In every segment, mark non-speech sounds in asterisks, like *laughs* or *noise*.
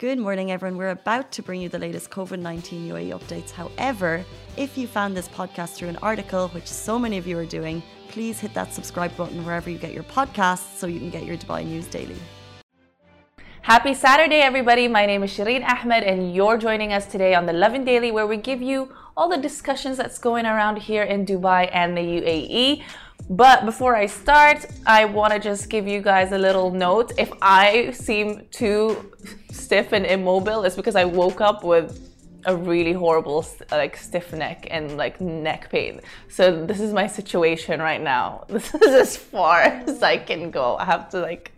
Good morning, everyone. We're about to bring you the latest COVID 19 UAE updates. However, if you found this podcast through an article, which so many of you are doing, please hit that subscribe button wherever you get your podcasts so you can get your Dubai news daily. Happy Saturday, everybody. My name is Shireen Ahmed, and you're joining us today on the Lovin Daily, where we give you all the discussions that's going around here in Dubai and the UAE. But before I start, I want to just give you guys a little note. If I seem too stiff and immobile, it's because I woke up with a really horrible like stiff neck and like neck pain. So this is my situation right now. *laughs* This is as far as I can go. I have to like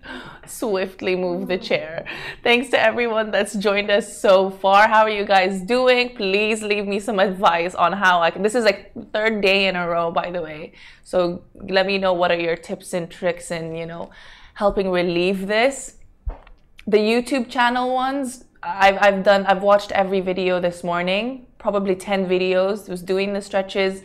swiftly move the chair. Thanks to everyone that's joined us so far. How are you guys doing? Please leave me some advice on how I can. This is like third day in a row, by the way. So let me know what are your tips and tricks in you know helping relieve this. The YouTube channel ones I've, I've done I've watched every video this morning, probably 10 videos, was doing the stretches.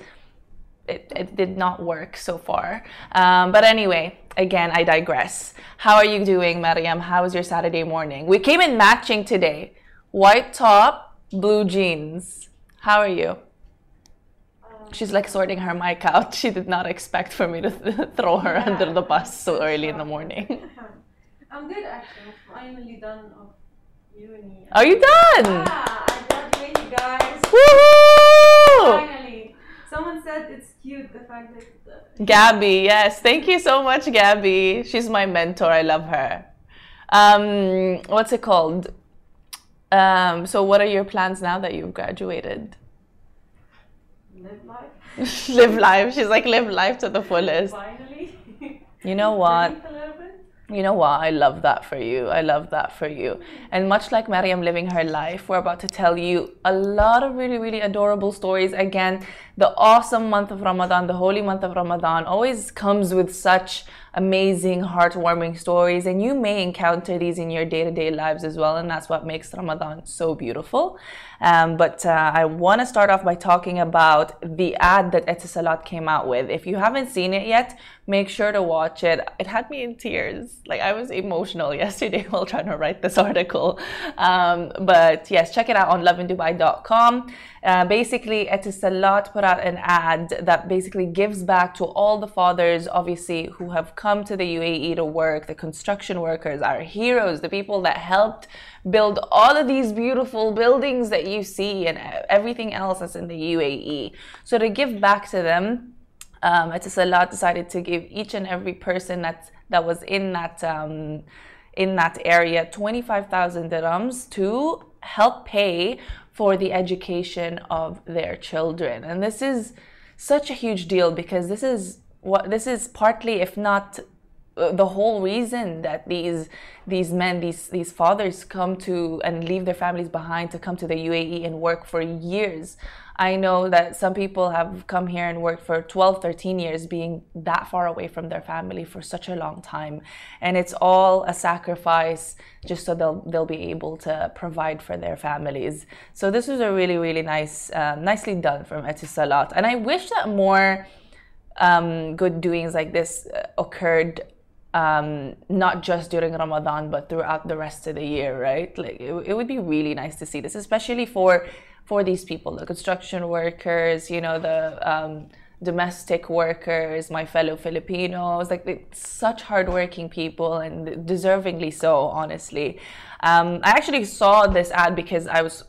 It, it did not work so far. Um, but anyway, again, I digress. How are you doing, Mariam? How was your Saturday morning? We came in matching today. White top, blue jeans. How are you? She's like sorting her mic out. She did not expect for me to th *laughs* throw her yeah. under the bus so early in the morning. *laughs* I'm good actually. I'm finally done Are you done? Yeah, I graduated, guys. Woohoo! Finally. Someone said it's cute the fact that. Gabby, yes. Thank you so much, Gabby. She's my mentor. I love her. Um, what's it called? Um, so, what are your plans now that you've graduated? Live life. *laughs* live life. She's like, live life to the *laughs* fullest. Finally. You know *laughs* what? You know what? I love that for you. I love that for you. And much like Mariam living her life, we're about to tell you a lot of really, really adorable stories. Again, the awesome month of Ramadan, the holy month of Ramadan, always comes with such amazing, heartwarming stories. And you may encounter these in your day to day lives as well. And that's what makes Ramadan so beautiful. Um, but uh, I want to start off by talking about the ad that Etisalat came out with. If you haven't seen it yet, make sure to watch it. It had me in tears. Like I was emotional *laughs* yesterday while trying to write this article. Um, but yes, check it out on lovindubai.com. Uh, basically, Etisalat put out an ad that basically gives back to all the fathers, obviously, who have come to the UAE to work, the construction workers, our heroes, the people that helped build all of these beautiful buildings that you see and everything else that's in the UAE. So to give back to them, um, Etisalat decided to give each and every person that that was in that um, in that area 25,000 dirhams to help pay for the education of their children. And this is such a huge deal because this is what this is partly, if not the whole reason that these these men these these fathers come to and leave their families behind to come to the UAE and work for years. I know that some people have come here and worked for 12 13 years being that far away from their family for such a long time. And it's all a sacrifice just so they'll they'll be able to provide for their families. So this was a really really nice um, nicely done from Etisalat. And I wish that more um, good doings like this uh, occurred um, not just during Ramadan, but throughout the rest of the year, right? Like it, it would be really nice to see this, especially for for these people, the construction workers, you know, the um, domestic workers, my fellow Filipinos, like such hardworking people and deservingly so, honestly. Um, I actually saw this ad because I was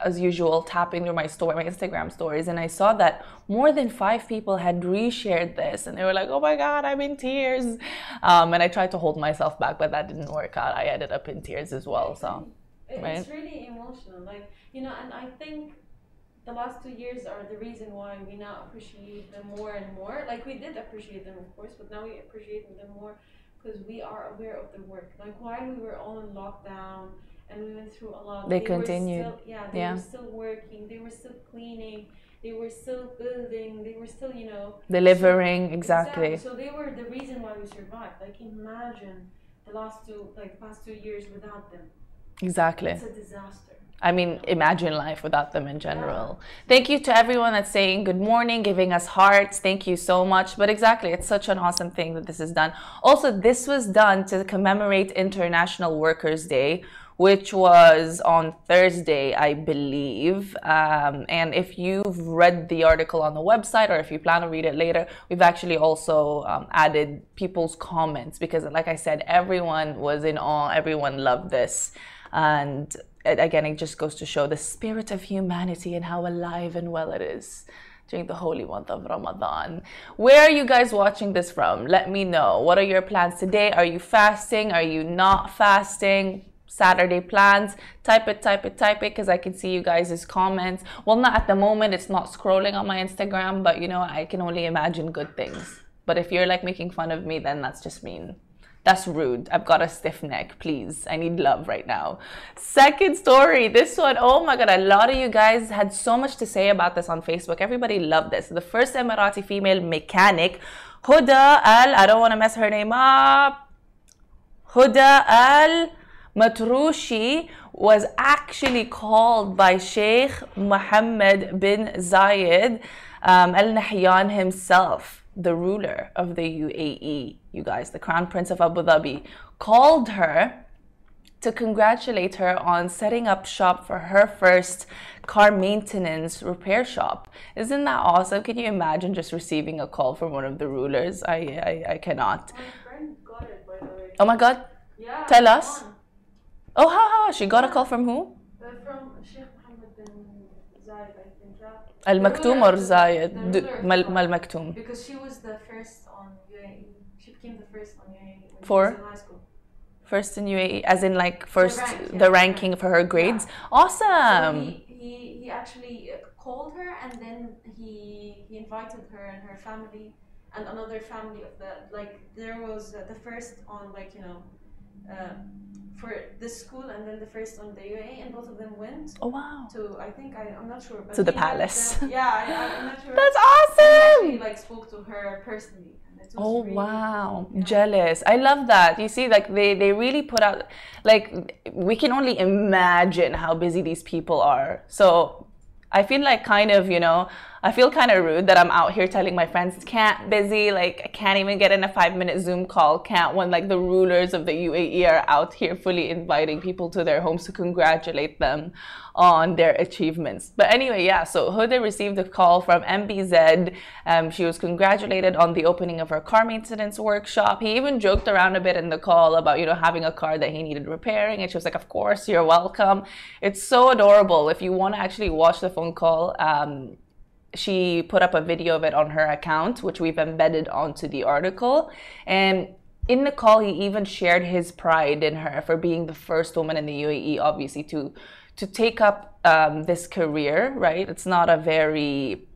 as usual, tapping through my story, my Instagram stories, and I saw that more than five people had reshared this, and they were like, "Oh my God, I'm in tears," um, and I tried to hold myself back, but that didn't work out. I ended up in tears as well. So, right? it's really emotional, like you know, and I think the last two years are the reason why we now appreciate them more and more. Like we did appreciate them, of course, but now we appreciate them more because we are aware of the work. Like while we were all in lockdown and we went through a lot. They, they continued. Still, yeah, they yeah. were still working. They were still cleaning. They were still building. They were still, you know, delivering. So, exactly. exactly. So they were the reason why we survived. Like imagine the last two, like the past two years without them. Exactly. It's a disaster. I mean, imagine life without them in general. Thank you to everyone that's saying good morning, giving us hearts. Thank you so much. But exactly, it's such an awesome thing that this is done. Also, this was done to commemorate International Workers' Day, which was on Thursday, I believe. Um, and if you've read the article on the website or if you plan to read it later, we've actually also um, added people's comments because, like I said, everyone was in awe, everyone loved this. And again, it just goes to show the spirit of humanity and how alive and well it is during the holy month of Ramadan. Where are you guys watching this from? Let me know. What are your plans today? Are you fasting? Are you not fasting? Saturday plans. Type it, type it, type it because I can see you guys' comments. Well, not at the moment, it's not scrolling on my Instagram, but you know, I can only imagine good things. But if you're like making fun of me, then that's just mean. That's rude. I've got a stiff neck. Please. I need love right now. Second story. This one, oh my God. A lot of you guys had so much to say about this on Facebook. Everybody loved this. The first Emirati female mechanic, Huda Al, I don't want to mess her name up. Huda Al Matrushi was actually called by Sheikh Mohammed bin Zayed um, Al Nahyan himself the ruler of the UAE, you guys, the Crown Prince of Abu Dhabi, called her to congratulate her on setting up shop for her first car maintenance repair shop. Isn't that awesome? Can you imagine just receiving a call from one of the rulers? I I, I cannot. My friend got it, by the way. Oh my god. Yeah. Tell us. on. Oh? She got a call from who? Uh, from Sheikh Mohammed bin Zayed, I think. Yeah. Al Maktoum or Zayed? The D- ruler of Mal Maktoum. Because she was the first on UAE. She became the first on UAE For? in high school. First in UAE, as in like first rank, the ranking for her grades. So Awesome. he, he, he actually uh, called her and then he, he invited her and her family and another family of the like there was uh, the first on like you know uh, for this school and then the first on the UAE and both of them went Oh wow. to I think I I'm not sure but To the palace. them- *laughs* yeah I, I'm not sure *laughs* That's he actually awesome. like spoke to her personally and it was Oh really, wow, yeah. jealous. I love that. You see, like they they really put out like we can only imagine how busy these people are. So I feel like kind of, you know, I feel kind of rude that I'm out here telling my friends can't busy, like I can't even get in a five minute Zoom call, can't when like the rulers of the UAE are out here fully inviting people to their homes to congratulate them on their achievements. But anyway, yeah, so Huda received a call from MBZ. Um, she was congratulated on the opening of her car maintenance workshop. He even joked around a bit in the call about, you know, having a car that he needed repairing. And she was like, of course, you're welcome. It's so adorable. If you want to actually watch the phone call, um, she put up a video of it on her account, which we've embedded onto the article. And in the call, he even shared his pride in her for being the first woman in the UAE, obviously, to to take up um, this career. Right? It's not a very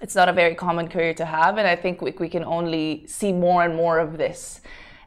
it's not a very common career to have, and I think we, we can only see more and more of this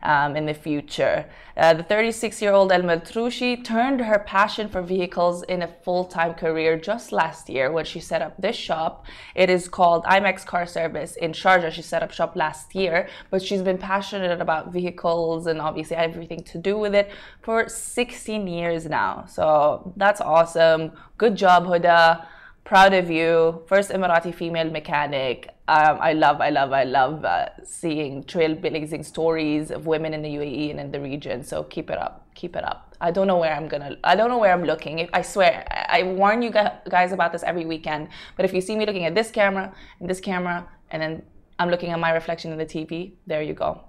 um, in the future. Uh, the 36 year old El Maltroushi turned her passion for vehicles in a full time career just last year when she set up this shop. It is called IMEX Car Service in Sharjah. She set up shop last year, but she's been passionate about vehicles and obviously everything to do with it for 16 years now. So that's awesome. Good job, Huda. Proud of you. First Emirati female mechanic. Um, I love, I love, I love uh, seeing trailblazing stories of women in the UAE and in the region. So keep it up, keep it up. I don't know where I'm gonna, I don't know where I'm looking. I swear, I, warn you guys about this every weekend. But if you see me looking at this camera and this camera, and then I'm looking at my reflection in the TV, there you go.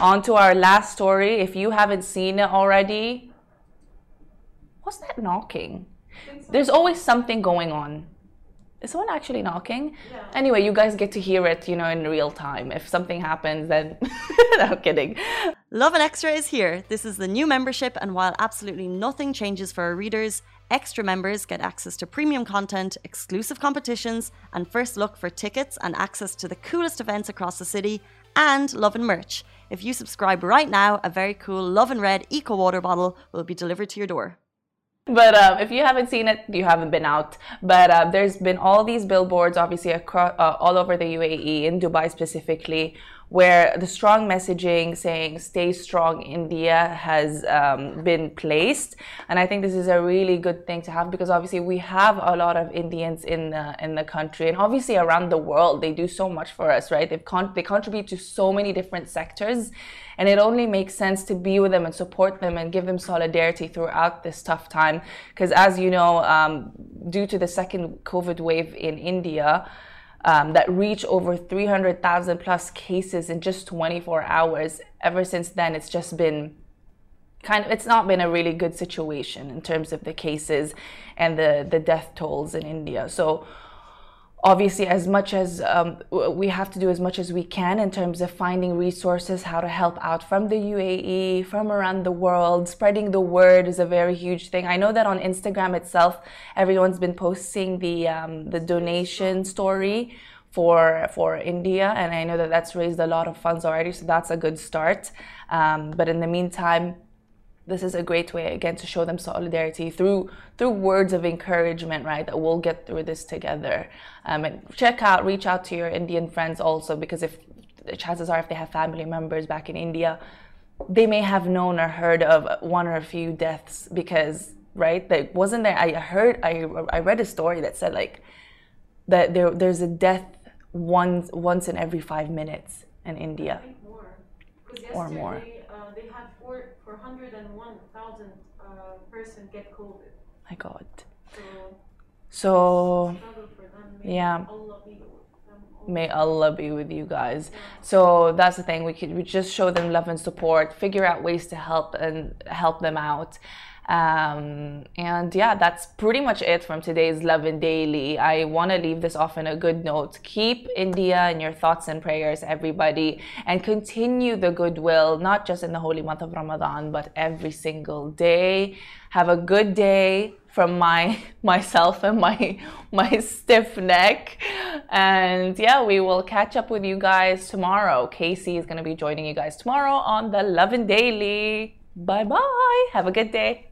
On to our last story. If you haven't seen it already, what's that knocking? There's always something going on. Is someone actually knocking? Yeah. Anyway, you guys get to hear it, you know, in real time. If something happens, then *laughs* no I'm kidding. Lovin Extra is here. This is the new membership, and while absolutely nothing changes for our readers, extra members get access to premium content, exclusive competitions, and first look for tickets and access to the coolest events across the city, and Love and merch. If you subscribe right now, a very cool Love and Red Eco Water bottle will be delivered to your door. But um, if you haven't seen it, you haven't been out. But uh, there's been all these billboards, obviously, across, uh, all over the UAE, in Dubai specifically, where the strong messaging saying "Stay strong, India" has um, been placed, and I think this is a really good thing to have because obviously we have a lot of Indians in the in the country, and obviously around the world they do so much for us, right? They've con- they contribute to so many different sectors, and it only makes sense to be with them and support them and give them solidarity throughout this tough time. Because as you know, um, due to the second COVID wave in India um, that reach over 300,000 plus cases in just 24 hours. Ever since then, it's just been kind of, it's not been a really good situation in terms of the cases and the, the death tolls in India. So, obviously as much as um, we have to do as much as we can in terms of finding resources how to help out from the uae from around the world. Spreading the word is a very huge thing. I know that on instagram itself everyone's been posting the um, the donation story for for india and i know that that's raised a lot of funds already so that's a good start. Um, but in the meantime this is a great way again to show them solidarity through through words of encouragement right that we'll get through this together. Um, and check out reach out to your indian friends also because if the chances are if they have family members back in india they may have known or heard of one or a few deaths because right that wasn't there. I heard i i read a story that said like that there there's a death once once in every five minutes in india. More. or more they had four 401,000 uh, person get COVID. My God. So, so yeah. May Allah be with you guys. So that's the thing. We could we just show them love and support, figure out ways to help and help them out. Um, and yeah, that's pretty much it from today's Lovin Daily. I want to leave this off on a good note. Keep India in your thoughts and prayers, everybody, and continue the goodwill, not just in the holy month of Ramadan, but every single day. Have a good day from my *laughs* myself and my *laughs* my stiff neck and yeah we will catch up with you guys tomorrow casey is going to be joining you guys tomorrow on the lovin daily bye bye have a good day